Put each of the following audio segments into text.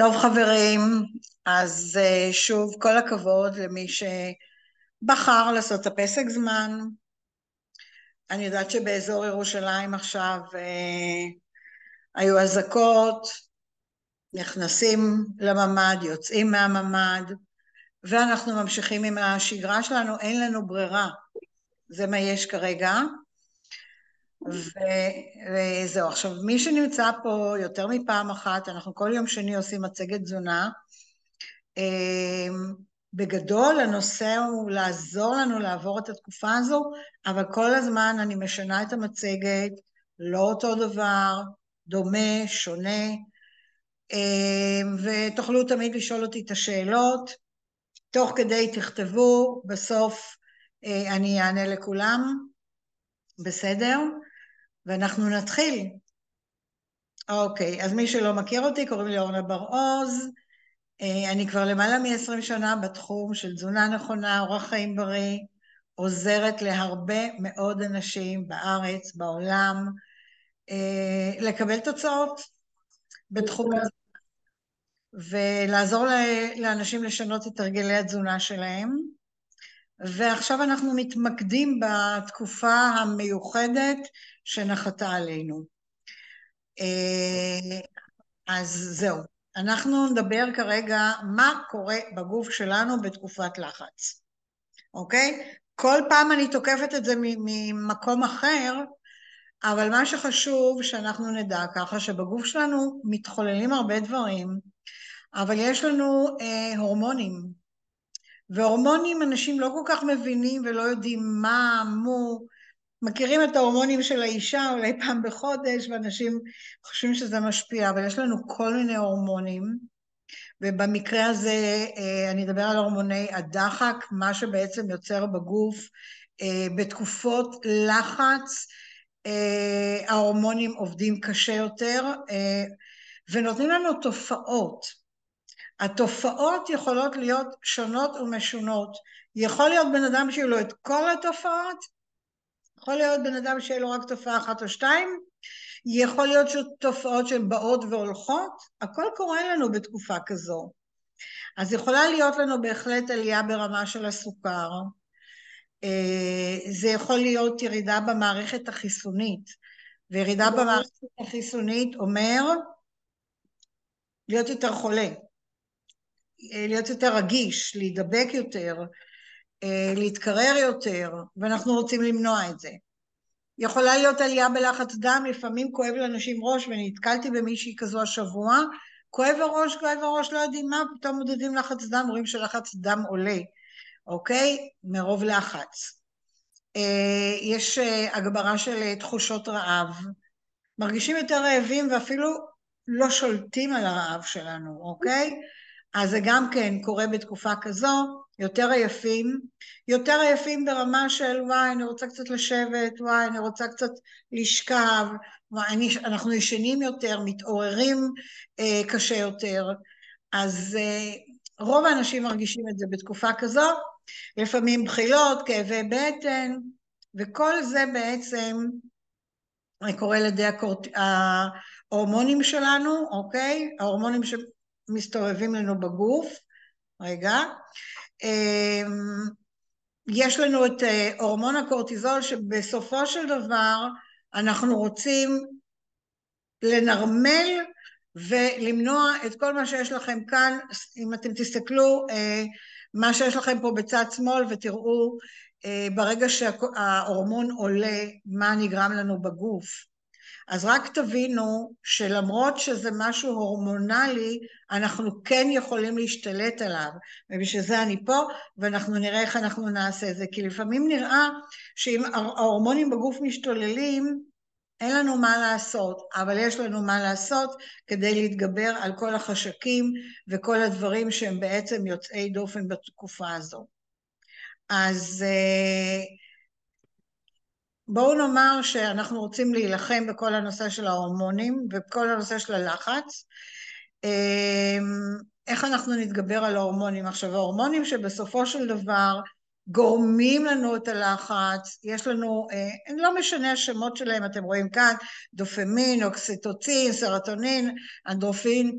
טוב חברים, אז אה, שוב כל הכבוד למי שבחר לעשות את הפסק זמן. אני יודעת שבאזור ירושלים עכשיו אה, היו אזעקות, נכנסים לממ"ד, יוצאים מהממ"ד, ואנחנו ממשיכים עם השגרה שלנו, אין לנו ברירה, זה מה יש כרגע. וזהו, עכשיו מי שנמצא פה יותר מפעם אחת, אנחנו כל יום שני עושים מצגת תזונה. אמ, בגדול הנושא הוא לעזור לנו לעבור את התקופה הזו, אבל כל הזמן אני משנה את המצגת, לא אותו דבר, דומה, שונה, אמ, ותוכלו תמיד לשאול אותי את השאלות, תוך כדי תכתבו, בסוף אה, אני אענה לכולם, בסדר? ואנחנו נתחיל. אוקיי, אז מי שלא מכיר אותי, קוראים לי אורנה בר-עוז. אה, אני כבר למעלה מ-20 שנה בתחום של תזונה נכונה, אורח חיים בריא, עוזרת להרבה מאוד אנשים בארץ, בעולם, אה, לקבל תוצאות בתחום הזה, ולעזור לאנשים לשנות את הרגלי התזונה שלהם. ועכשיו אנחנו מתמקדים בתקופה המיוחדת שנחתה עלינו. אה, אז זהו, אנחנו נדבר כרגע מה קורה בגוף שלנו בתקופת לחץ, אוקיי? כל פעם אני תוקפת את זה ממקום אחר, אבל מה שחשוב שאנחנו נדע ככה שבגוף שלנו מתחוללים הרבה דברים, אבל יש לנו אה, הורמונים, והורמונים אנשים לא כל כך מבינים ולא יודעים מה, מו, מכירים את ההורמונים של האישה אולי פעם בחודש ואנשים חושבים שזה משפיע, אבל יש לנו כל מיני הורמונים ובמקרה הזה אה, אני אדבר על הורמוני הדחק, מה שבעצם יוצר בגוף אה, בתקופות לחץ אה, ההורמונים עובדים קשה יותר ונותנים לנו תופעות. התופעות יכולות להיות שונות ומשונות. יכול להיות בן אדם שיהיו לו את כל התופעות יכול להיות בן אדם שיהיה לו רק תופעה אחת או שתיים, יכול להיות שתופעות שהן באות והולכות, הכל קורה לנו בתקופה כזו. אז יכולה להיות לנו בהחלט עלייה ברמה של הסוכר, אה, זה יכול להיות ירידה במערכת החיסונית, וירידה במערכת החיסונית אומר להיות יותר חולה, אה, להיות יותר רגיש, להידבק יותר, להתקרר יותר, ואנחנו רוצים למנוע את זה. יכולה להיות עלייה בלחץ דם, לפעמים כואב לאנשים ראש, ונתקלתי במישהי כזו השבוע, כואב הראש, כואב הראש, לא יודעים מה, פתאום מודדים לחץ דם, רואים שלחץ דם עולה, אוקיי? מרוב לחץ. אה, יש אה, הגברה של תחושות רעב, מרגישים יותר רעבים ואפילו לא שולטים על הרעב שלנו, אוקיי? אז זה גם כן קורה בתקופה כזו, יותר עייפים, יותר עייפים ברמה של וואי אני רוצה קצת לשבת, וואי אני רוצה קצת לשכב, וואי, אני, אנחנו ישנים יותר, מתעוררים אה, קשה יותר, אז אה, רוב האנשים מרגישים את זה בתקופה כזו, לפעמים בחילות, כאבי בטן, וכל זה בעצם קורה על ידי הקורט... ההורמונים שלנו, אוקיי? ההורמונים שמסתובבים לנו בגוף, רגע, יש לנו את אה, הורמון הקורטיזול שבסופו של דבר אנחנו רוצים לנרמל ולמנוע את כל מה שיש לכם כאן, אם אתם תסתכלו אה, מה שיש לכם פה בצד שמאל ותראו אה, ברגע שההורמון עולה מה נגרם לנו בגוף אז רק תבינו שלמרות שזה משהו הורמונלי, אנחנו כן יכולים להשתלט עליו, ובשביל זה אני פה, ואנחנו נראה איך אנחנו נעשה את זה, כי לפעמים נראה שאם ההורמונים בגוף משתוללים, אין לנו מה לעשות, אבל יש לנו מה לעשות כדי להתגבר על כל החשקים וכל הדברים שהם בעצם יוצאי דופן בתקופה הזו. אז uh, בואו נאמר שאנחנו רוצים להילחם בכל הנושא של ההורמונים וכל הנושא של הלחץ. אמ, איך אנחנו נתגבר על ההורמונים? עכשיו ההורמונים שבסופו של דבר גורמים לנו את הלחץ, יש לנו, אה, לא משנה השמות שלהם, אתם רואים כאן, דופמין, אוקסיטוצין, סרטונין, אנדרופין,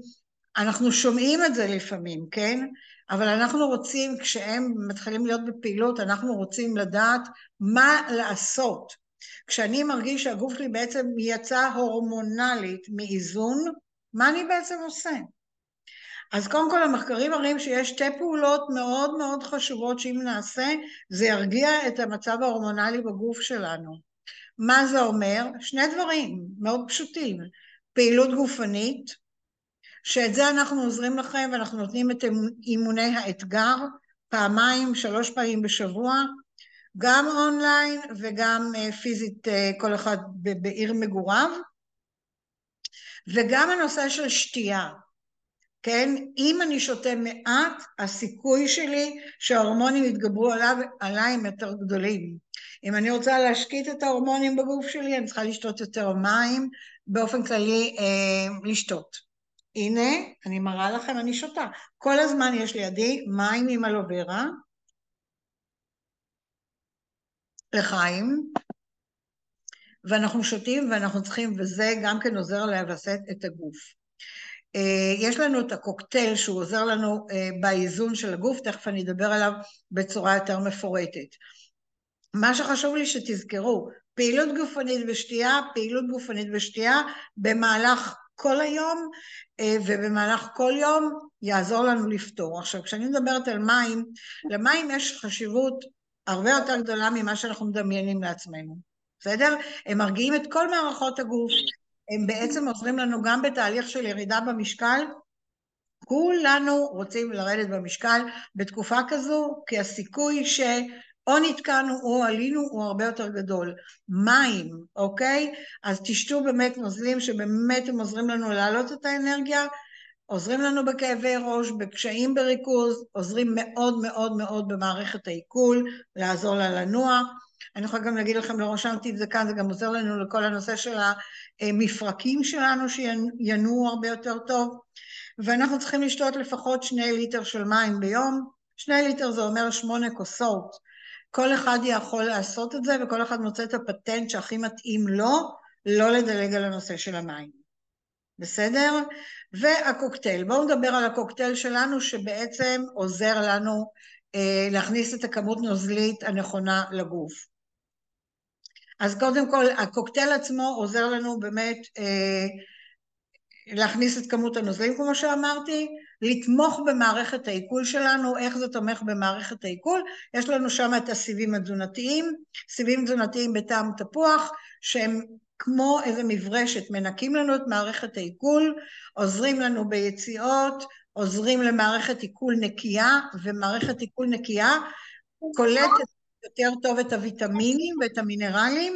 אנחנו שומעים את זה לפעמים, כן? אבל אנחנו רוצים, כשהם מתחילים להיות בפעילות, אנחנו רוצים לדעת מה לעשות. כשאני מרגיש שהגוף שלי בעצם יצא הורמונלית מאיזון, מה אני בעצם עושה? אז קודם כל המחקרים מראים שיש שתי פעולות מאוד מאוד חשובות שאם נעשה זה ירגיע את המצב ההורמונלי בגוף שלנו. מה זה אומר? שני דברים מאוד פשוטים, פעילות גופנית, שאת זה אנחנו עוזרים לכם ואנחנו נותנים את אימוני האתגר פעמיים, שלוש פעמים בשבוע, גם אונליין וגם אה, פיזית אה, כל אחד בעיר מגוריו, וגם הנושא של שתייה. כן? אם אני שותה מעט, הסיכוי שלי שההורמונים יתגברו עליו, עליי הם יותר גדולים. אם אני רוצה להשקיט את ההורמונים בגוף שלי, אני צריכה לשתות יותר מים, באופן כללי אה, לשתות. הנה, אני מראה לכם, אני שותה. כל הזמן יש לידי מים עם אלוברה, לחיים, ואנחנו שותים ואנחנו צריכים, וזה גם כן עוזר לווסת את הגוף. אה, יש לנו את הקוקטייל שהוא עוזר לנו אה, באיזון של הגוף, תכף אני אדבר עליו בצורה יותר מפורטת. מה שחשוב לי שתזכרו, פעילות גופנית ושתייה, פעילות גופנית ושתייה במהלך כל היום אה, ובמהלך כל יום יעזור לנו לפתור. עכשיו כשאני מדברת על מים, למים יש חשיבות הרבה יותר גדולה ממה שאנחנו מדמיינים לעצמנו, בסדר? הם מרגיעים את כל מערכות הגוף, הם בעצם עוזרים לנו גם בתהליך של ירידה במשקל. כולנו רוצים לרדת במשקל בתקופה כזו, כי הסיכוי שאו נתקענו או עלינו הוא הרבה יותר גדול. מים, אוקיי? אז תשתו באמת נוזלים שבאמת הם עוזרים לנו להעלות את האנרגיה, עוזרים לנו בכאבי ראש, בקשיים בריכוז, עוזרים מאוד מאוד מאוד במערכת העיכול, לעזור לה לנוע. אני יכולה גם להגיד לכם, לא רשמתי את זה כאן, זה גם עוזר לנו לכל הנושא של המפרקים שלנו שינועו הרבה יותר טוב, ואנחנו צריכים לשתות לפחות שני ליטר של מים ביום, שני ליטר זה אומר שמונה כוסות, כל אחד יכול לעשות את זה וכל אחד מוצא את הפטנט שהכי מתאים לו, לא לדלג על הנושא של המים, בסדר? והקוקטייל, בואו נדבר על הקוקטייל שלנו שבעצם עוזר לנו אה, להכניס את הכמות נוזלית הנכונה לגוף. אז קודם כל הקוקטייל עצמו עוזר לנו באמת אה, להכניס את כמות הנוזלים כמו שאמרתי, לתמוך במערכת העיכול שלנו, איך זה תומך במערכת העיכול? יש לנו שם את הסיבים התזונתיים, סיבים תזונתיים בטעם תפוח, שהם כמו איזה מברשת, מנקים לנו את מערכת העיכול, עוזרים לנו ביציאות, עוזרים למערכת עיכול נקייה, ומערכת עיכול נקייה קולטת יותר טוב את הוויטמינים ואת המינרלים,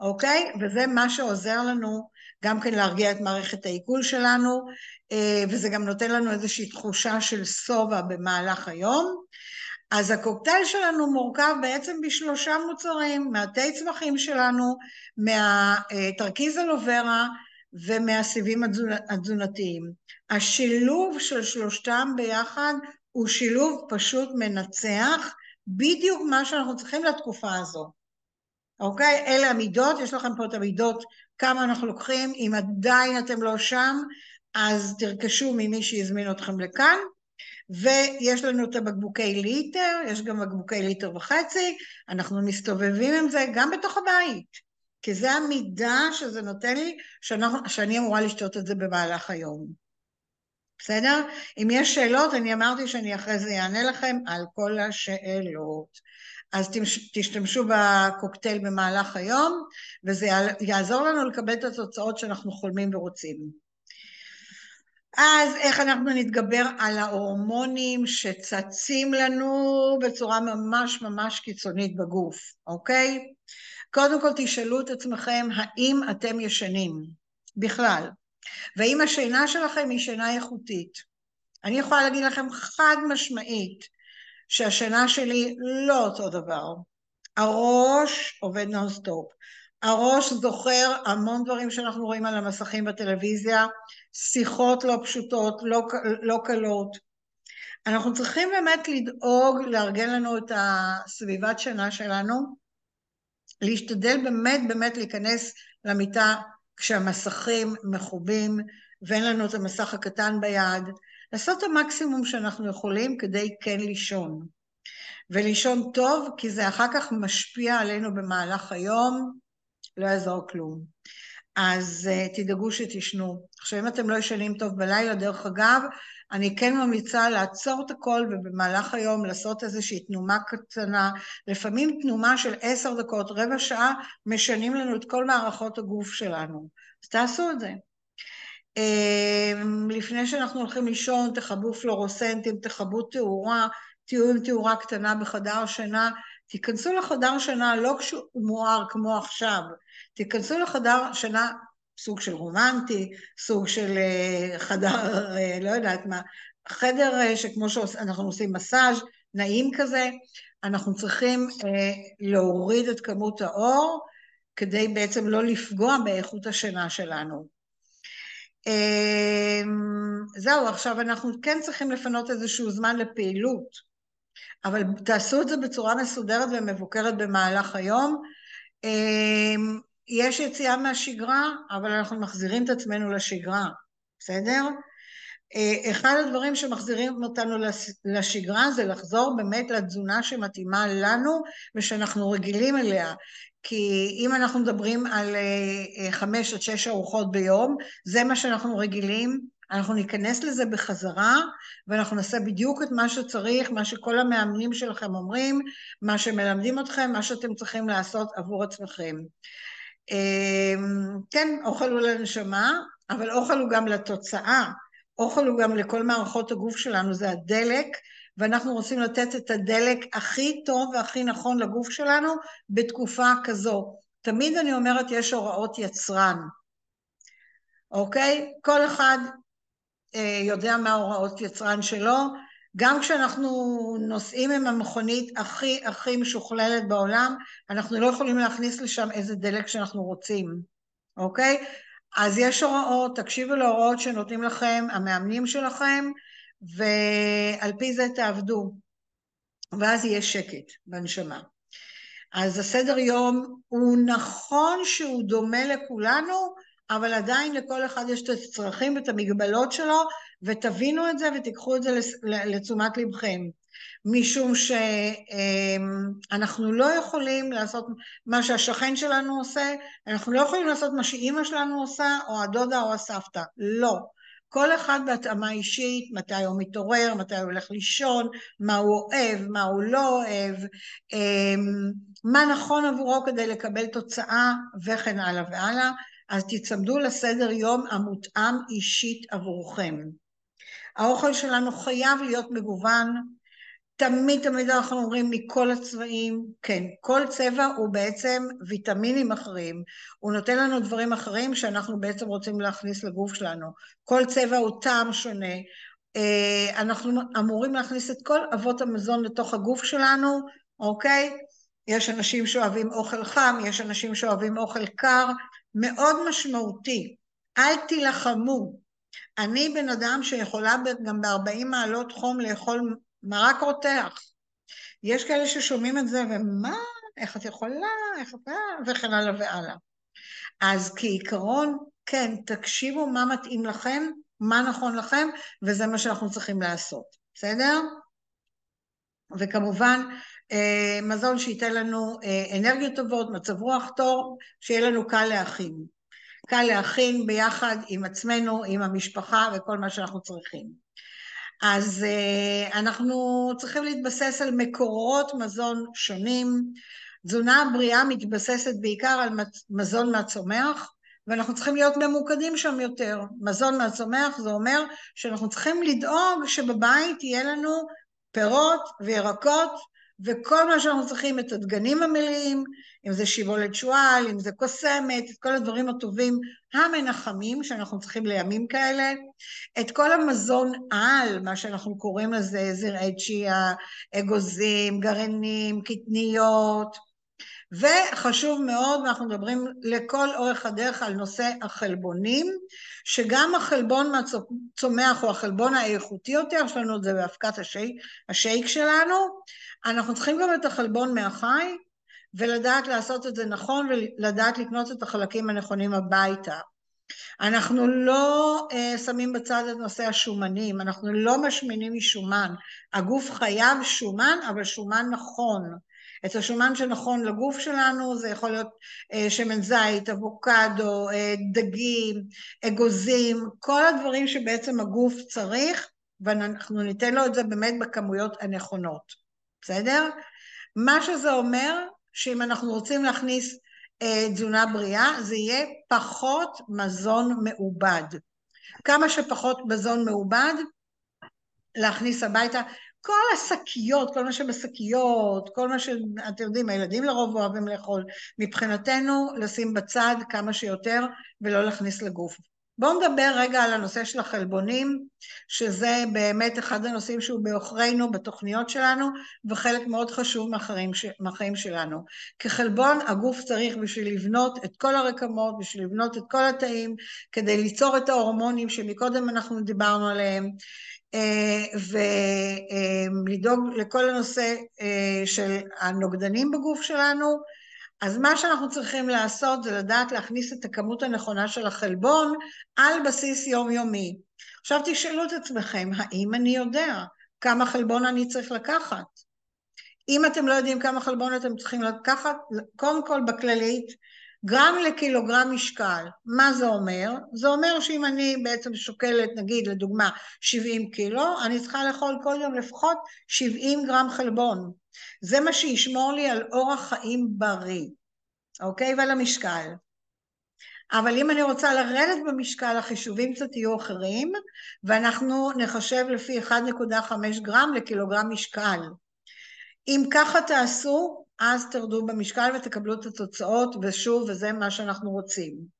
אוקיי? וזה מה שעוזר לנו גם כן להרגיע את מערכת העיכול שלנו, אה, וזה גם נותן לנו איזושהי תחושה של שובע במהלך היום. אז הקוקטייל שלנו מורכב בעצם בשלושה מוצרים, מהתי צמחים שלנו, מהתרכיז אלוברה ומהסיבים התזונתיים. השילוב של שלושתם ביחד הוא שילוב פשוט מנצח, בדיוק מה שאנחנו צריכים לתקופה הזו. אוקיי? אלה המידות, יש לכם פה את המידות כמה אנחנו לוקחים, אם עדיין אתם לא שם, אז תרכשו ממי שהזמין אתכם לכאן, ויש לנו את הבקבוקי ליטר, יש גם בקבוקי ליטר וחצי, אנחנו מסתובבים עם זה גם בתוך הבית, כי זה המידה שזה נותן לי, שאנחנו, שאני אמורה לשתות את זה במהלך היום. בסדר? אם יש שאלות, אני אמרתי שאני אחרי זה אענה לכם על כל השאלות. אז תשתמשו בקוקטייל במהלך היום, וזה יעזור לנו לקבל את התוצאות שאנחנו חולמים ורוצים. אז איך אנחנו נתגבר על ההורמונים שצצים לנו בצורה ממש ממש קיצונית בגוף, אוקיי? קודם כל תשאלו את עצמכם האם אתם ישנים בכלל, והאם השינה שלכם היא שינה איכותית. אני יכולה להגיד לכם חד משמעית שהשינה שלי לא אותו דבר. הראש עובד נונסטופ. הראש זוכר המון דברים שאנחנו רואים על המסכים בטלוויזיה, שיחות לא פשוטות, לא, לא קלות. אנחנו צריכים באמת לדאוג לארגן לנו את הסביבת שינה שלנו, להשתדל באמת באמת להיכנס למיטה כשהמסכים מכובים ואין לנו את המסך הקטן ביד, לעשות את המקסימום שאנחנו יכולים כדי כן לישון. ולישון טוב, כי זה אחר כך משפיע עלינו במהלך היום, לא יעזור כלום. אז uh, תדאגו שתישנו. עכשיו, אם אתם לא ישנים טוב בלילה, דרך אגב, אני כן ממליצה לעצור את הכל ובמהלך היום לעשות איזושהי תנומה קטנה, לפעמים תנומה של עשר דקות, רבע שעה, משנים לנו את כל מערכות הגוף שלנו. אז תעשו את זה. אמ, לפני שאנחנו הולכים לישון, תכבו פלורוסנטים, תכבו תאורה, תהיו עם תאורה קטנה בחדר שינה, תיכנסו לחדר שינה לא כשהוא מואר כמו עכשיו, תיכנסו לחדר שינה סוג של רומנטי, סוג של אה, חדר, אה, לא יודעת מה, חדר אה, שכמו שאנחנו עושים מסאז' נעים כזה, אנחנו צריכים להוריד את כמות האור כדי בעצם לא לפגוע באיכות השינה שלנו. זהו, עכשיו אנחנו כן צריכים לפנות איזשהו זמן לפעילות, אבל תעשו את זה בצורה מסודרת ומבוקרת במהלך היום. יש יציאה מהשגרה, אבל אנחנו מחזירים את עצמנו לשגרה, בסדר? אה, אחד הדברים שמחזירים אותנו לשגרה זה לחזור באמת לתזונה שמתאימה לנו ושאנחנו רגילים אליה. כי אם אנחנו מדברים על אה, חמש עד שש ארוחות ביום, זה מה שאנחנו רגילים, אנחנו ניכנס לזה בחזרה ואנחנו נעשה בדיוק את מה שצריך, מה שכל המאמנים שלכם אומרים, מה שמלמדים אתכם, מה שאתם צריכים לעשות עבור עצמכם. אמ, כן, אוכל הוא לנשמה, אבל אוכל הוא גם לתוצאה, אוכל הוא גם לכל מערכות הגוף שלנו, זה הדלק, ואנחנו רוצים לתת את הדלק הכי טוב והכי נכון לגוף שלנו בתקופה כזו. תמיד אני אומרת, יש הוראות יצרן, אוקיי? כל אחד אה, יודע מה הוראות יצרן שלו, גם כשאנחנו נוסעים עם המכונית הכי הכי משוכללת בעולם, אנחנו לא יכולים להכניס לשם איזה דלק שאנחנו רוצים, אוקיי? אז יש הוראות, תקשיבו להוראות שנותנים לכם המאמנים שלכם, ועל פי זה תעבדו, ואז יהיה שקט בנשמה. אז הסדר יום הוא נכון שהוא דומה לכולנו, אבל עדיין לכל אחד יש את הצרכים ואת המגבלות שלו, ותבינו את זה ותיקחו את זה לתשומת לבכם. משום שאנחנו לא יכולים לעשות מה שהשכן שלנו עושה, אנחנו לא יכולים לעשות מה שאימא שלנו עושה, או הדודה או הסבתא, לא. כל אחד בהתאמה אישית, מתי הוא מתעורר, מתי הוא הולך לישון, מה הוא אוהב, מה הוא לא אוהב, אמ, מה נכון עבורו כדי לקבל תוצאה וכן הלאה והלאה. אז תצמדו לסדר יום המותאם אישית עבורכם. האוכל שלנו חייב להיות מגוון, תמיד תמיד אנחנו אומרים מכל הצבעים, כן, כל צבע הוא בעצם ויטמינים אחרים, הוא נותן לנו דברים אחרים שאנחנו בעצם רוצים להכניס לגוף שלנו, כל צבע הוא טעם שונה, אה, אנחנו אמורים להכניס את כל אבות המזון לתוך הגוף שלנו, אוקיי? יש אנשים שאוהבים אוכל חם, יש אנשים שאוהבים אוכל קר, מאוד משמעותי. אל תילחמו. אני בן אדם שיכולה גם ב-40 מעלות חום לאכול מרק רותח. יש כאלה ששומעים את זה, ומה, איך את יכולה, איך את... וכן הלאה והלאה. אז כעיקרון, כן, תקשיבו מה מתאים לכם, מה נכון לכם, וזה מה שאנחנו צריכים לעשות, בסדר? וכמובן, אה, מזון שייתן לנו אה, אנרגיות טובות, מצב רוח טוב, שיהיה לנו קל להכין. קל להכין ביחד עם עצמנו, עם המשפחה וכל מה שאנחנו צריכים. אז אה, אנחנו צריכים להתבסס על מקורות מזון שונים. תזונה בריאה מתבססת בעיקר על מזון מהצומח, ואנחנו צריכים להיות ממוקדים שם יותר. מזון מהצומח זה אומר שאנחנו צריכים לדאוג שבבית יהיה לנו פירות וירקות וכל מה שאנחנו צריכים, את הדגנים המלאים, אם זה שיבולת שועל, אם זה קוסמת, את כל הדברים הטובים המנחמים שאנחנו צריכים לימים כאלה, את כל המזון על, מה שאנחנו קוראים לזה, זרעי צ'יה, אגוזים, גרעינים, קטניות, וחשוב מאוד, ואנחנו מדברים לכל אורך הדרך על נושא החלבונים, שגם החלבון מהצומח הוא החלבון האיכותי יותר, יש לנו את זה באבקת השייק, השייק שלנו, אנחנו צריכים גם את החלבון מהחי, ולדעת לעשות את זה נכון, ולדעת לקנות את החלקים הנכונים הביתה. אנחנו לא uh, שמים בצד את נושא השומנים, אנחנו לא משמינים משומן. הגוף חייב שומן, אבל שומן נכון. את השומן שנכון לגוף שלנו, זה יכול להיות uh, שמן זית, אבוקדו, uh, דגים, אגוזים, כל הדברים שבעצם הגוף צריך, ואנחנו ניתן לו את זה באמת בכמויות הנכונות, בסדר? מה שזה אומר, שאם אנחנו רוצים להכניס אה, תזונה בריאה, זה יהיה פחות מזון מעובד. כמה שפחות מזון מעובד, להכניס הביתה. כל השקיות, כל מה שבשקיות, כל מה שאתם יודעים, הילדים לרוב אוהבים לאכול, מבחינתנו לשים בצד כמה שיותר ולא להכניס לגוף. בואו נדבר רגע על הנושא של החלבונים, שזה באמת אחד הנושאים שהוא בעוכרינו בתוכניות שלנו, וחלק מאוד חשוב מהחיים, מהחיים שלנו. כחלבון הגוף צריך בשביל לבנות את כל הרקמות, בשביל לבנות את כל התאים, כדי ליצור את ההורמונים שמקודם אנחנו דיברנו עליהם, ולדאוג לכל הנושא אה, של הנוגדנים בגוף שלנו, אז מה שאנחנו צריכים לעשות זה לדעת להכניס את הכמות הנכונה של החלבון על בסיס יומיומי. עכשיו תשאלו את עצמכם, האם אני יודע כמה חלבון אני צריך לקחת? אם אתם לא יודעים כמה חלבון אתם צריכים לקחת, קודם כל בכללית, גרם לקילוגרם משקל. מה זה אומר? זה אומר שאם אני בעצם שוקלת, נגיד לדוגמה 70 קילו, אני צריכה לאכול כל יום לפחות 70 גרם חלבון. זה מה שישמור לי על אורח חיים בריא, אוקיי? ועל המשקל. אבל אם אני רוצה לרדת במשקל, החישובים קצת יהיו אחרים, ואנחנו נחשב לפי 1.5 גרם לקילוגרם משקל. אם ככה תעשו, אז תרדו במשקל ותקבלו את התוצאות, ושוב, וזה מה שאנחנו רוצים.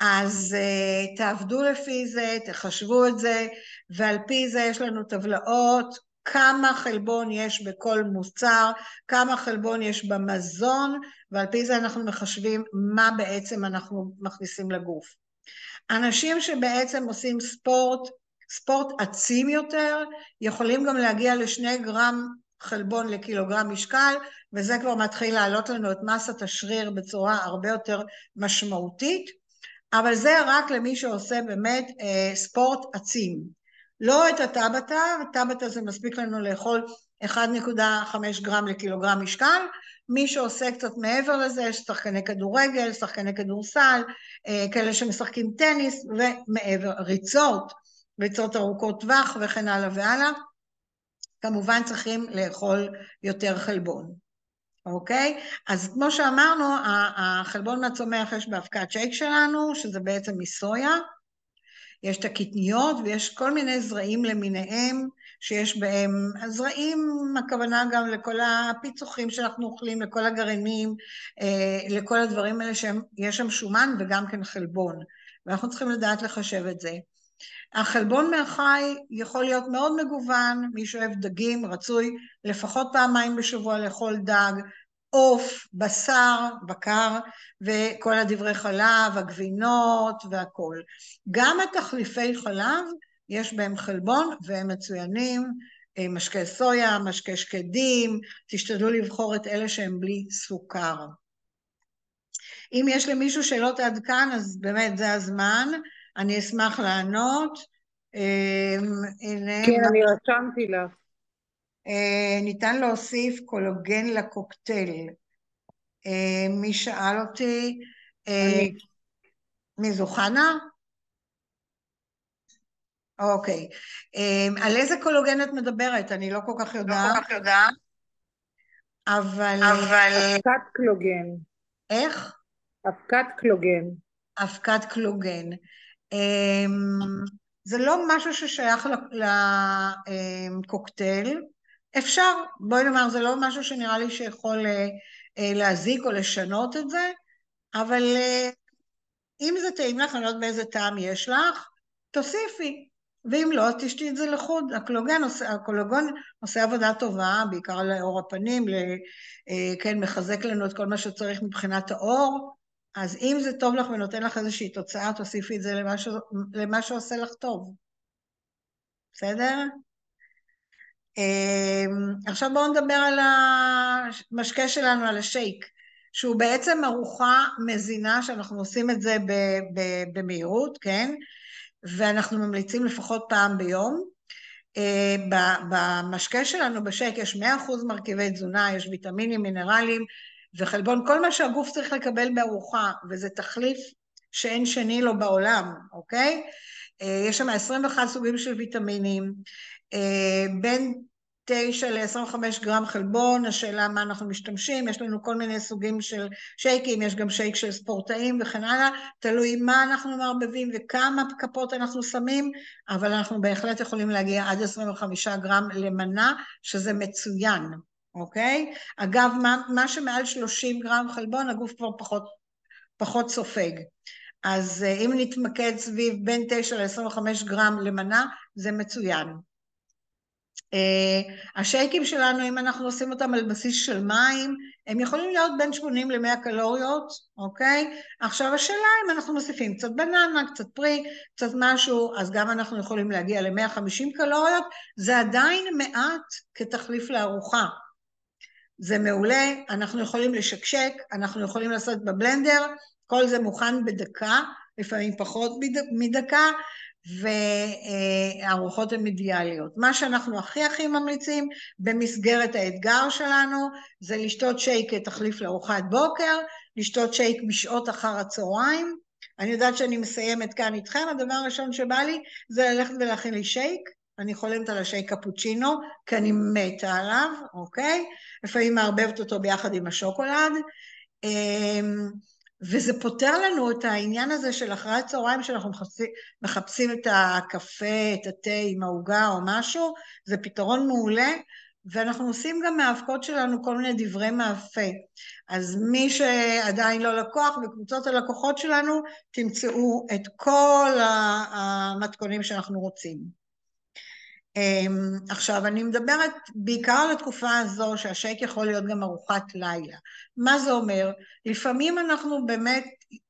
אז uh, תעבדו לפי זה, תחשבו את זה, ועל פי זה יש לנו טבלאות, כמה חלבון יש בכל מוצר, כמה חלבון יש במזון, ועל פי זה אנחנו מחשבים מה בעצם אנחנו מכניסים לגוף. אנשים שבעצם עושים ספורט, ספורט עצים יותר, יכולים גם להגיע לשני גרם חלבון לקילוגרם משקל, וזה כבר מתחיל להעלות לנו את מסת השריר בצורה הרבה יותר משמעותית, אבל זה רק למי שעושה באמת אה, ספורט עצים. לא את הטבתה, טבתה זה מספיק לנו לאכול 1.5 גרם לקילוגרם משקל, מי שעושה קצת מעבר לזה, יש שחקני כדורגל, שחקני כדורסל, אה, כאלה שמשחקים טניס ומעבר, ריצות, ריצות ארוכות טווח וכן הלאה והלאה. כמובן צריכים לאכול יותר חלבון, אוקיי? אז כמו שאמרנו, החלבון מהצומח יש באבקת שייק שלנו, שזה בעצם מסויה, יש את הקטניות ויש כל מיני זרעים למיניהם שיש בהם, הזרעים, הכוונה גם לכל הפיצוחים שאנחנו אוכלים, לכל הגרעינים, אה, לכל הדברים האלה שיש שם שומן וגם כן חלבון, ואנחנו צריכים לדעת לחשב את זה. החלבון מהחי יכול להיות מאוד מגוון, מי שאוהב דגים רצוי לפחות פעמיים בשבוע לאכול דג, עוף, בשר, בקר וכל הדברי חלב, הגבינות והכול. גם התחליפי חלב יש בהם חלבון והם מצוינים, אה, משקי סויה, משקי שקדים, תשתדלו לבחור את אלה שהם בלי סוכר. אם יש למישהו שאלות עד כאן, אז באמת זה הזמן. אני אשמח לענות. אמ, כן, אני רשמתי לך. אה, ניתן להוסיף קולוגן לקוקטייל. אה, מי שאל אותי? אה, אני. מי זו חנה? אוקיי. על איזה קולוגן את מדברת? אני לא כל כך יודעת. לא כל כך יודעת. אבל... אבל... אבקת קלוגן. איך? אבקת קלוגן. אבקת קלוגן. אמ, זה לא משהו ששייך לקוקטייל, אפשר, בואי נאמר, זה לא משהו שנראה לי שיכול אה, אה, להזיק או לשנות את זה, אבל אה, אם זה טעים לך, אני לא יודעת באיזה טעם יש לך, תוסיפי, ואם לא, תשתי את זה לחוד. הקולוגן עושה, הקולוגון עושה עבודה טובה, בעיקר לאור הפנים, כן, מחזק לנו את כל מה שצריך מבחינת האור, אז אם זה טוב לך ונותן לך איזושהי תוצאה, תוסיפי את זה למה, ש... למה שעושה לך טוב. בסדר? אמ, עכשיו בואו נדבר על המשקה שלנו, על השייק. שהוא בעצם ארוחה מזינה שאנחנו עושים את זה במהירות, כן? ואנחנו ממליצים לפחות פעם ביום. אה, במשקה שלנו, בשייק, יש 100% מרכיבי תזונה, יש ויטמינים, מינרלים וחלבון, כל מה שהגוף צריך לקבל בארוחה, וזה תחליף שאין שני לו בעולם, אוקיי? אה, יש שם 21 סוגים של ויטמינים, אה, בין 9 ל-25 גרם חלבון, השאלה מה אנחנו משתמשים, יש לנו כל מיני סוגים של שייקים, יש גם שייק של ספורטאים וכן הלאה, תלוי מה אנחנו מערבבים וכמה כפות אנחנו שמים, אבל אנחנו בהחלט יכולים להגיע עד 25 גרם למנה, שזה מצוין, אוקיי? אגב, מה, מה שמעל 30 גרם חלבון, הגוף כבר פחות, פחות סופג. אז אה, אם נתמקד סביב בין 9 ל-25 גרם למנה, זה מצוין. Uh, השייקים שלנו, אם אנחנו עושים אותם על בסיס של מים, הם יכולים להיות בין 80 ל-100 קלוריות, אוקיי? עכשיו השאלה אם אנחנו מוסיפים קצת בננה, קצת פרי, קצת משהו, אז גם אנחנו יכולים להגיע ל-150 קלוריות, זה עדיין מעט כתחליף לארוחה. זה מעולה, אנחנו יכולים לשקשק, אנחנו יכולים לעשות בבלנדר, כל זה מוכן בדקה, לפעמים פחות מדקה, והארוחות הן אידיאליות. מה שאנחנו הכי הכי ממליצים במסגרת האתגר שלנו זה לשתות שייק כתחליף לארוחת בוקר, לשתות שייק בשעות אחר הצהריים. אני יודעת שאני מסיימת כאן איתכם, הדבר הראשון שבא לי זה ללכת ולהכין לי שייק. אני חולמת על השייק קפוצ'ינו, כי אני מתה עליו, אוקיי? לפעמים מערבבת אותו ביחד עם השוקולד. אמ, וזה פותר לנו את העניין הזה של אחרי הצהריים שאנחנו מחפשים, מחפשים את הקפה, את התה עם העוגה או משהו, זה פתרון מעולה, ואנחנו עושים גם מהאבקות שלנו כל מיני דברי מאפה. אז מי שעדיין לא לקוח, בקבוצות הלקוחות שלנו, תמצאו את כל המתכונים שאנחנו רוצים. אמ, עכשיו, אני מדברת בעיקר על התקופה הזו שהשייק יכול להיות גם ארוחת לילה. מה זה אומר? לפעמים אנחנו באמת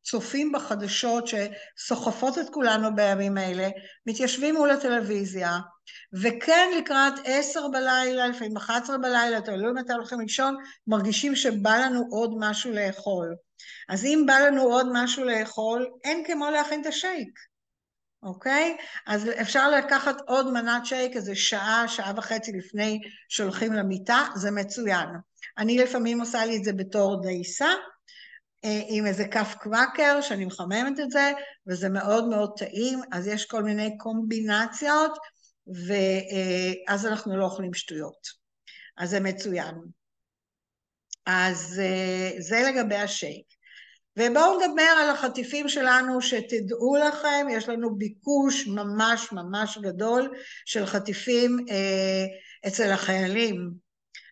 צופים בחדשות שסוחפות את כולנו בימים האלה, מתיישבים מול הטלוויזיה, וכן לקראת עשר בלילה, לפעמים אחת עשרה בלילה, תלוי מתי הולכים לישון, מרגישים שבא לנו עוד משהו לאכול. אז אם בא לנו עוד משהו לאכול, אין כמו להכין את השייק. אוקיי? אז אפשר לקחת עוד מנת שייק איזה שעה, שעה וחצי לפני שהולכים למיטה, זה מצוין. אני לפעמים עושה לי את זה בתור דייסה, אה, עם איזה כף קוואקר שאני מחממת את זה, וזה מאוד מאוד טעים, אז יש כל מיני קומבינציות, ואז אנחנו לא אוכלים שטויות. אז זה מצוין. אז אה, זה לגבי השייק. ובואו נדבר על החטיפים שלנו, שתדעו לכם, יש לנו ביקוש ממש ממש גדול של חטיפים אה, אצל החיילים.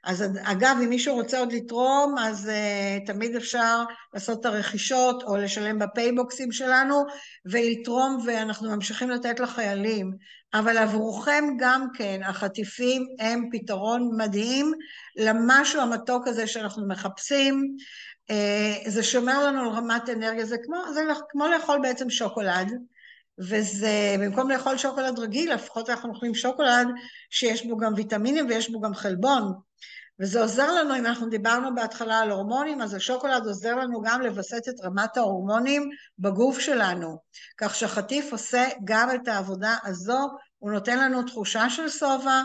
אז אגב, אם מישהו רוצה עוד לתרום, אז uh, תמיד אפשר לעשות את הרכישות או לשלם בפייבוקסים שלנו ולתרום, ואנחנו ממשיכים לתת לחיילים. אבל עבורכם גם כן, החטיפים הם פתרון מדהים למשהו המתוק הזה שאנחנו מחפשים. Uh, זה שומר לנו על רמת אנרגיה, זה כמו, זה כמו לאכול בעצם שוקולד. וזה, במקום לאכול שוקולד רגיל, לפחות אנחנו אוכלים שוקולד שיש בו גם ויטמינים ויש בו גם חלבון. וזה עוזר לנו, אם אנחנו דיברנו בהתחלה על הורמונים, אז השוקולד עוזר לנו גם לווסת את רמת ההורמונים בגוף שלנו. כך שהחטיף עושה גם את העבודה הזו, הוא נותן לנו תחושה של שובע,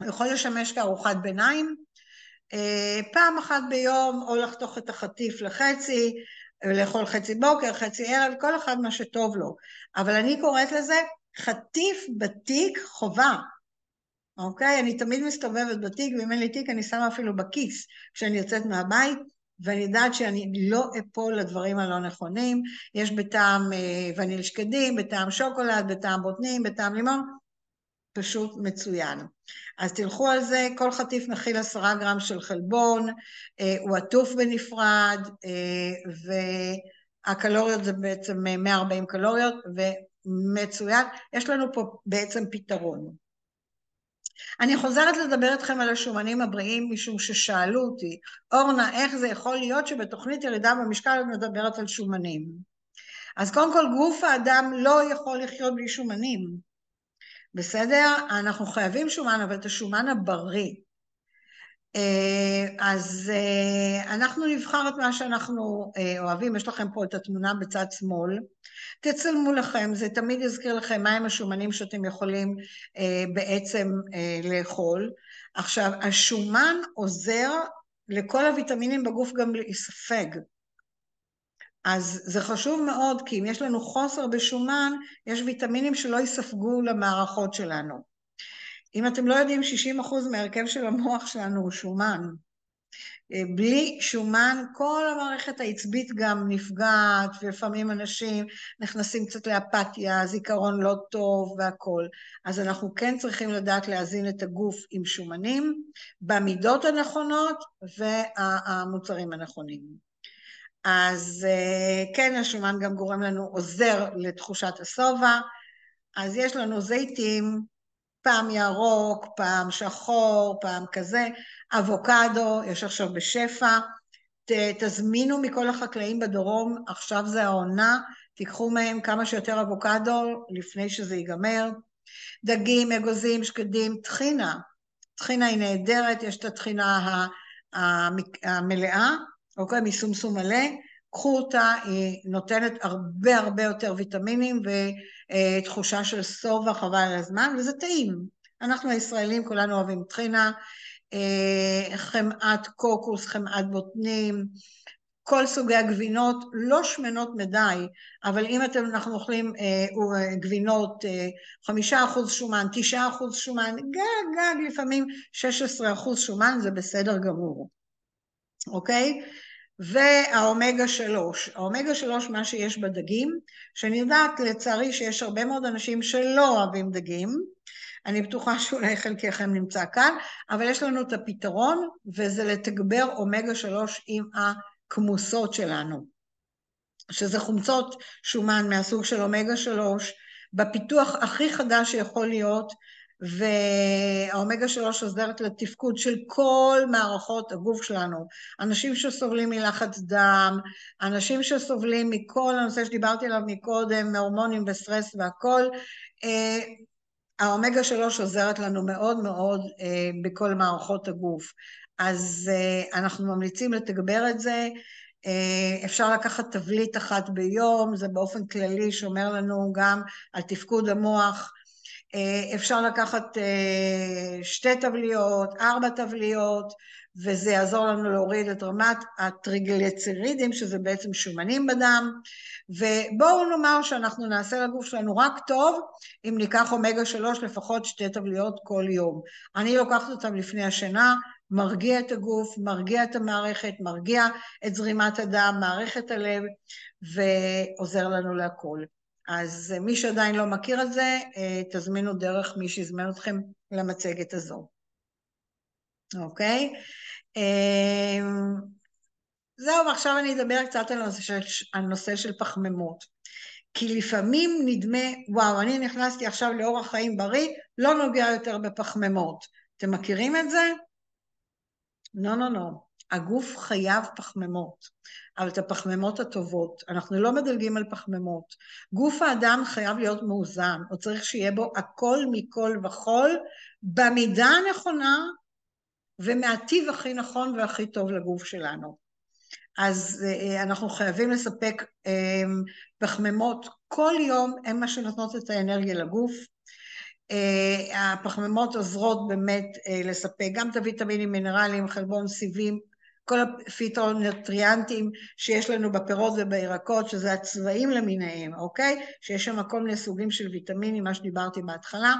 הוא יכול לשמש כארוחת ביניים, אה, פעם אחת ביום, או לחתוך את החטיף לחצי, לאכול חצי בוקר, חצי ערב, כל אחד מה שטוב לו. אבל אני קוראת לזה חטיף בתיק חובה. אוקיי? אני תמיד מסתובבת בתיק, ואם אין לי תיק אני שמה אפילו בכיס כשאני יוצאת מהבית, ואני יודעת שאני לא אפול לדברים הלא נכונים. יש בטעם אה, וניל שקדים, בטעם שוקולד, בטעם בוטנים, בטעם לימון, פשוט מצוין. אז תלכו על זה, כל חטיף מכיל עשרה גרם של חלבון, אה, הוא עטוף בנפרד, אה, והקלוריות זה בעצם 140 קלוריות, ומצוין. יש לנו פה בעצם פתרון. אני חוזרת לדבר איתכם על השומנים הבריאים משום ששאלו אותי, אורנה, איך זה יכול להיות שבתוכנית ירידה במשקל את מדברת על שומנים? אז קודם כל גוף האדם לא יכול לחיות בלי שומנים, בסדר? אנחנו חייבים שומן, אבל את השומן הבריא. אה, אז אה, אנחנו נבחר את מה שאנחנו אה, אוהבים, יש לכם פה את התמונה בצד שמאל, תצלמו לכם, זה תמיד יזכיר לכם מהם השומנים שאתם יכולים בעצם לאכול. עכשיו, השומן עוזר לכל הוויטמינים בגוף גם להיספג. אז זה חשוב מאוד, כי אם יש לנו חוסר בשומן, יש ויטמינים שלא ייספגו למערכות שלנו. אם אתם לא יודעים, 60% מהרכב של המוח שלנו הוא שומן. אה, בלי שומן כל המערכת העצבית גם נפגעת, ולפעמים אנשים נכנסים קצת לאפתיה, זיכרון לא טוב והכול. אז אנחנו כן צריכים לדעת להזין את הגוף עם שומנים, במידות הנכונות והמוצרים הנכונים. אז אה, כן, השומן גם גורם לנו, עוזר לתחושת השובע. אז יש לנו זיתים, פעם ירוק, פעם שחור, פעם כזה, אבוקדו, יש עכשיו בשפע, ת, תזמינו מכל החקלאים בדרום, עכשיו זה העונה, תיקחו מהם כמה שיותר אבוקדו לפני שזה ייגמר. דגים, אגוזים, שקדים, טחינה, טחינה היא נהדרת, יש את הטחינה המלאה, אוקיי, מסומסום מלא, קחו אותה, היא נותנת הרבה הרבה יותר ויטמינים ותחושה של שובע חבל על הזמן, וזה טעים. אנחנו הישראלים כולנו אוהבים טחינה, אה, חמאת קוקוס, חמאת בוטנים, כל סוגי הגבינות, לא שמנות מדי, אבל אם אתם, אנחנו אוכלים אה, גבינות אה, חמישה אחוז שומן, תשעה אחוז שומן, גג גג לפעמים שש עשרה אחוז שומן זה בסדר גמור, אוקיי? והאומגה שלוש. האומגה שלוש, מה שיש בדגים, שאני יודעת לצערי שיש הרבה מאוד אנשים שלא אוהבים דגים, אני בטוחה שאולי חלקכם נמצא כאן, אבל יש לנו את הפתרון, וזה לתגבר אומגה שלוש עם הכמוסות שלנו, שזה חומצות שומן מהסוג של אומגה שלוש, בפיתוח הכי חדש שיכול להיות, והאומגה שלוש עוזרת לתפקוד של כל מערכות הגוף שלנו. אנשים שסובלים מלחץ דם, אנשים שסובלים מכל הנושא שדיברתי עליו מקודם, מהורמונים וסטרס והכל, אה, האומגה שלוש עוזרת לנו מאוד מאוד אה, בכל מערכות הגוף. אז אה, אנחנו ממליצים לתגבר את זה. אפשר לקחת תבליט אחת ביום, זה באופן כללי שומר לנו גם על תפקוד המוח. אה, אפשר לקחת אה, שתי טבליות, ארבע טבליות, וזה יעזור לנו להוריד את רמת הטריגליצרידים, שזה בעצם שומנים בדם, ובואו נאמר שאנחנו נעשה לגוף שלנו רק טוב אם ניקח אומגה שלוש לפחות שתי טבליות כל יום. אני לוקחת אותם לפני השינה, מרגיע את הגוף, מרגיע את המערכת, מרגיע את זרימת הדם, מערכת הלב, ועוזר לנו להכל. אז מי שעדיין לא מכיר את זה, אה, תזמינו דרך מי שיזמן אתכם למצגת הזו. אוקיי? אה, זהו, ועכשיו אני אדבר קצת על הנושא של, על נושא של פחמימות. כי לפעמים נדמה, וואו, אני נכנסתי עכשיו לאורח חיים בריא, לא נוגע יותר בפחמימות. אתם מכירים את זה? לא, לא, לא. הגוף חייב פחמימות. אבל את הפחמימות הטובות. אנחנו לא מדלגים על פחמימות. גוף האדם חייב להיות מאוזן, הוא צריך שיהיה בו הכל מכל וכול, במידה הנכונה ומהטיב הכי נכון והכי טוב לגוף שלנו. אז אה, אנחנו חייבים לספק אה, פחמימות כל יום, הן מה שנותנות את האנרגיה לגוף. אה, הפחמימות עוזרות באמת לספק גם את הוויטמינים, מינרלים, חלבון, סיבים, כל הפיטונטריאנטים שיש לנו בפירות ובירקות, שזה הצבעים למיניהם, אוקיי? שיש שם כל מיני סוגים של ויטמינים, מה שדיברתי בהתחלה.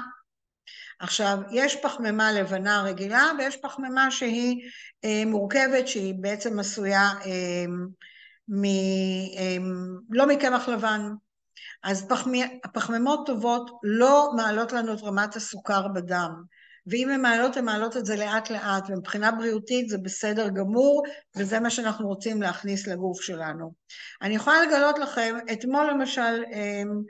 עכשיו, יש פחמימה לבנה רגילה ויש פחמימה שהיא אה, מורכבת, שהיא בעצם עשויה אה, מ, אה, לא מקמח לבן. אז פחמי, פחמימות טובות לא מעלות לנו את רמת הסוכר בדם. ואם הן מעלות, הן מעלות את זה לאט לאט, ומבחינה בריאותית זה בסדר גמור, וזה מה שאנחנו רוצים להכניס לגוף שלנו. אני יכולה לגלות לכם, אתמול למשל, אמ,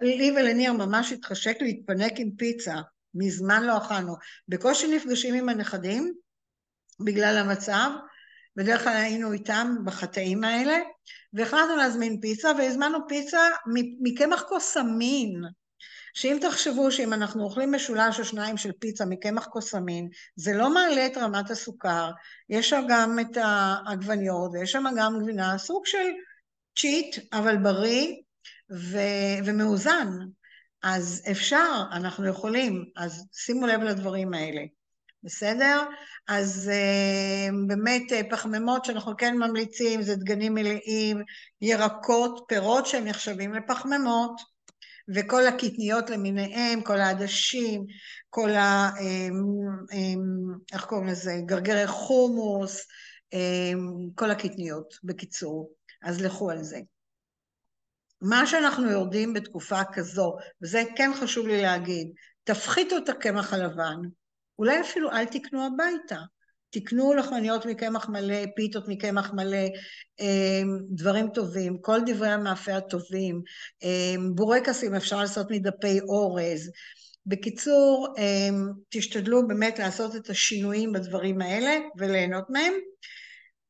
לי ולניר ממש התחשק להתפנק עם פיצה, מזמן לא אכלנו. בקושי נפגשים עם הנכדים, בגלל המצב, בדרך כלל היינו איתם בחטאים האלה, והחלטנו להזמין פיצה, והזמנו פיצה מקמח קוסמין. שאם תחשבו שאם אנחנו אוכלים משולש או שניים של פיצה מקמח קוסמין, זה לא מעלה את רמת הסוכר, יש שם גם את העגבניות ויש שם גם גבינה, סוג של צ'יט, אבל בריא ו- ומאוזן. אז אפשר, אנחנו יכולים, אז שימו לב לדברים האלה. בסדר? אז uh, באמת uh, פחמימות שאנחנו כן ממליצים זה דגנים מלאים, ירקות, פירות שהם נחשבים לפחמימות, וכל הקטניות למיניהם, כל העדשים, כל ה... Um, um, איך קוראים לזה? גרגרי חומוס, um, כל הקטניות, בקיצור. אז לכו על זה. מה שאנחנו יורדים בתקופה כזו, וזה כן חשוב לי להגיד, תפחיתו את הקמח הלבן, אולי אפילו אל תקנו הביתה. תקנו לחמניות מקמח מלא, פיתות מקמח מלא, אמ, דברים טובים, כל דברי המאפה הטובים, אמ, בורקסים אפשר לעשות מדפי אורז. בקיצור, אמ, תשתדלו באמת לעשות את השינויים בדברים האלה וליהנות מהם.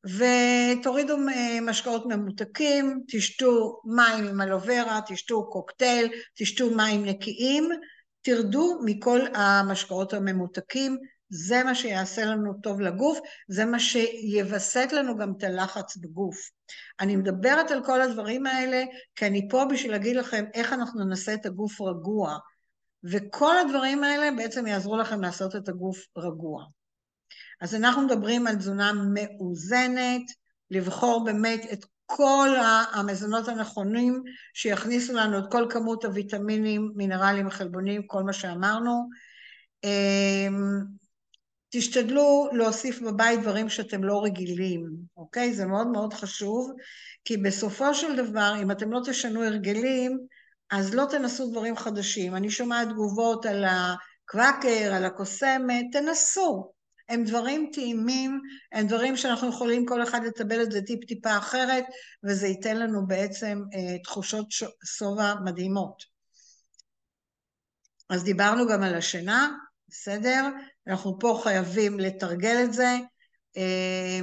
ותורידו משקאות ממותקים, תשתו מים עם אלוברה, תשתו קוקטייל, תשתו מים נקיים, תרדו מכל המשקאות הממותקים, זה מה שיעשה לנו טוב לגוף, זה מה שיווסת לנו גם את הלחץ בגוף. אני מדברת על כל הדברים האלה, כי אני פה בשביל להגיד לכם איך אנחנו נעשה את הגוף רגוע, וכל הדברים האלה בעצם יעזרו לכם לעשות את הגוף רגוע. אז אנחנו מדברים על תזונה מאוזנת, לבחור באמת את כל המזונות הנכונים שיכניסו לנו את כל כמות הוויטמינים, מינרלים, חלבונים, כל מה שאמרנו. תשתדלו להוסיף בבית דברים שאתם לא רגילים, אוקיי? זה מאוד מאוד חשוב, כי בסופו של דבר, אם אתם לא תשנו הרגלים, אז לא תנסו דברים חדשים. אני שומעת תגובות על הקוואקר, על הקוסמת, תנסו. הם דברים טעימים, הם דברים שאנחנו יכולים כל אחד לטבל את זה טיפ-טיפה אחרת, וזה ייתן לנו בעצם אה, תחושות שובע מדהימות. אז דיברנו גם על השינה, בסדר? אנחנו פה חייבים לתרגל את זה. אה,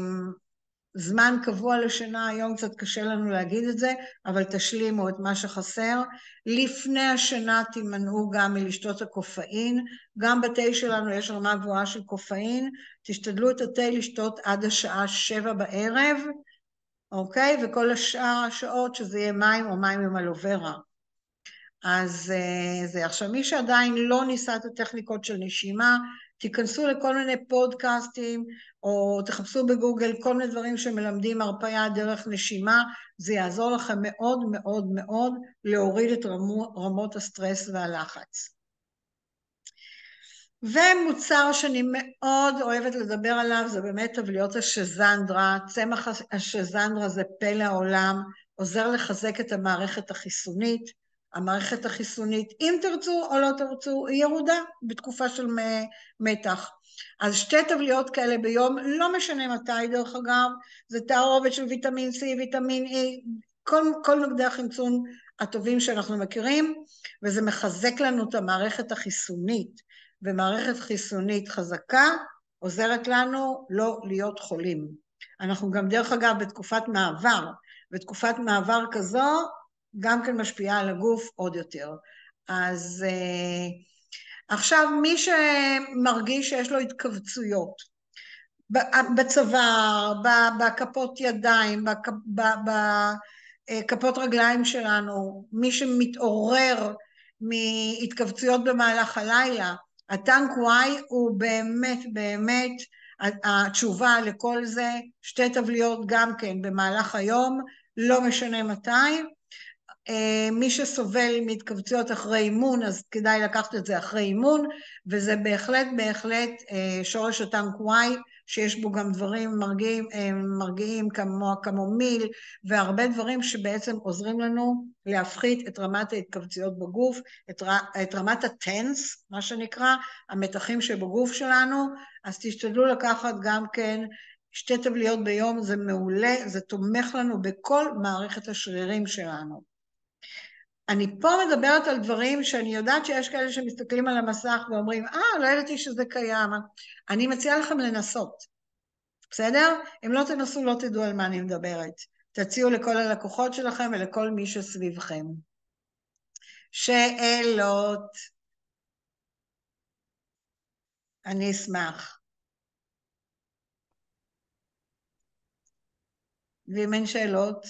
זמן קבוע לשינה, היום קצת קשה לנו להגיד את זה, אבל תשלימו את מה שחסר. לפני השינה תימנעו גם מלשתות הקופאין, גם בתה שלנו יש רמה גבוהה של קופאין, תשתדלו את התה לשתות עד השעה שבע בערב, אוקיי? וכל השאר השעות שזה יהיה מים או מים עם אלוברה. אז אה, זה. עכשיו, מי שעדיין לא ניסה את הטכניקות של נשימה, תיכנסו לכל מיני פודקאסטים, או תחפשו בגוגל כל מיני דברים שמלמדים הרפאיה דרך נשימה, זה יעזור לכם מאוד מאוד מאוד להוריד את רמו, רמות הסטרס והלחץ. ומוצר שאני מאוד אוהבת לדבר עליו זה באמת תבליות השזנדרה, צמח השזנדרה זה פלא העולם, עוזר לחזק את המערכת החיסונית, המערכת החיסונית, אם תרצו או לא תרצו, היא ירודה בתקופה של מתח. אז שתי טבליות כאלה ביום, לא משנה מתי דרך אגב, זה תערובת של ויטמין C, ויטמין E, כל, כל נוגדי החמצון הטובים שאנחנו מכירים, וזה מחזק לנו את המערכת החיסונית, ומערכת חיסונית חזקה עוזרת לנו לא להיות חולים. אנחנו גם דרך אגב בתקופת מעבר, בתקופת מעבר כזו גם כן משפיעה על הגוף עוד יותר. אז uh, עכשיו מי שמרגיש שיש לו התכווצויות בצוואר, בכפות ידיים, בכפות רגליים שלנו, מי שמתעורר מהתכווצויות במהלך הלילה, הטנק וואי הוא באמת באמת התשובה לכל זה, שתי טבליות גם כן במהלך היום, לא משנה מתי, אה, מי שסובל מהתכווצויות אחרי אימון, אז כדאי לקחת את זה אחרי אימון, וזה בהחלט בהחלט אה, שורש הטנק Y, שיש בו גם דברים מרגיעים, אה, מרגיעים כמו הקמומיל, והרבה דברים שבעצם עוזרים לנו להפחית את רמת ההתכווצויות בגוף, את, את רמת הטנס, מה שנקרא, המתחים שבגוף שלנו, אז תשתדלו לקחת גם כן שתי טבליות ביום, זה מעולה, זה תומך לנו בכל מערכת השרירים שלנו. אני פה מדברת על דברים שאני יודעת שיש כאלה שמסתכלים על המסך ואומרים, אה, לא ידעתי שזה קיים. אני מציעה לכם לנסות, בסדר? אם לא תנסו, לא תדעו על מה אני מדברת. תציעו לכל הלקוחות שלכם ולכל מי שסביבכם. שאלות? אני אשמח. ואם אין שאלות,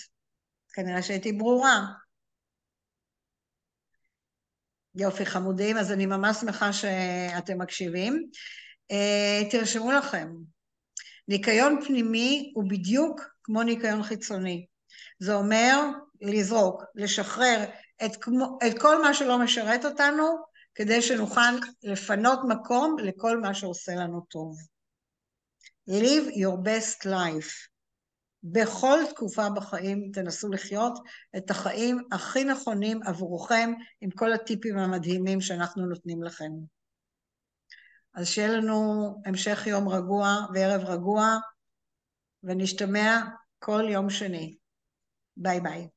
כנראה שהייתי ברורה. יופי, חמודים, אז אני ממש שמחה שאתם מקשיבים. Uh, תרשמו לכם, ניקיון פנימי הוא בדיוק כמו ניקיון חיצוני. זה אומר לזרוק, לשחרר את, כמו, את כל מה שלא משרת אותנו, כדי שנוכל לפנות מקום לכל מה שעושה לנו טוב. Live your best life. בכל תקופה בחיים תנסו לחיות את החיים הכי נכונים עבורכם עם כל הטיפים המדהימים שאנחנו נותנים לכם. אז שיהיה לנו המשך יום רגוע וערב רגוע, ונשתמע כל יום שני. ביי ביי.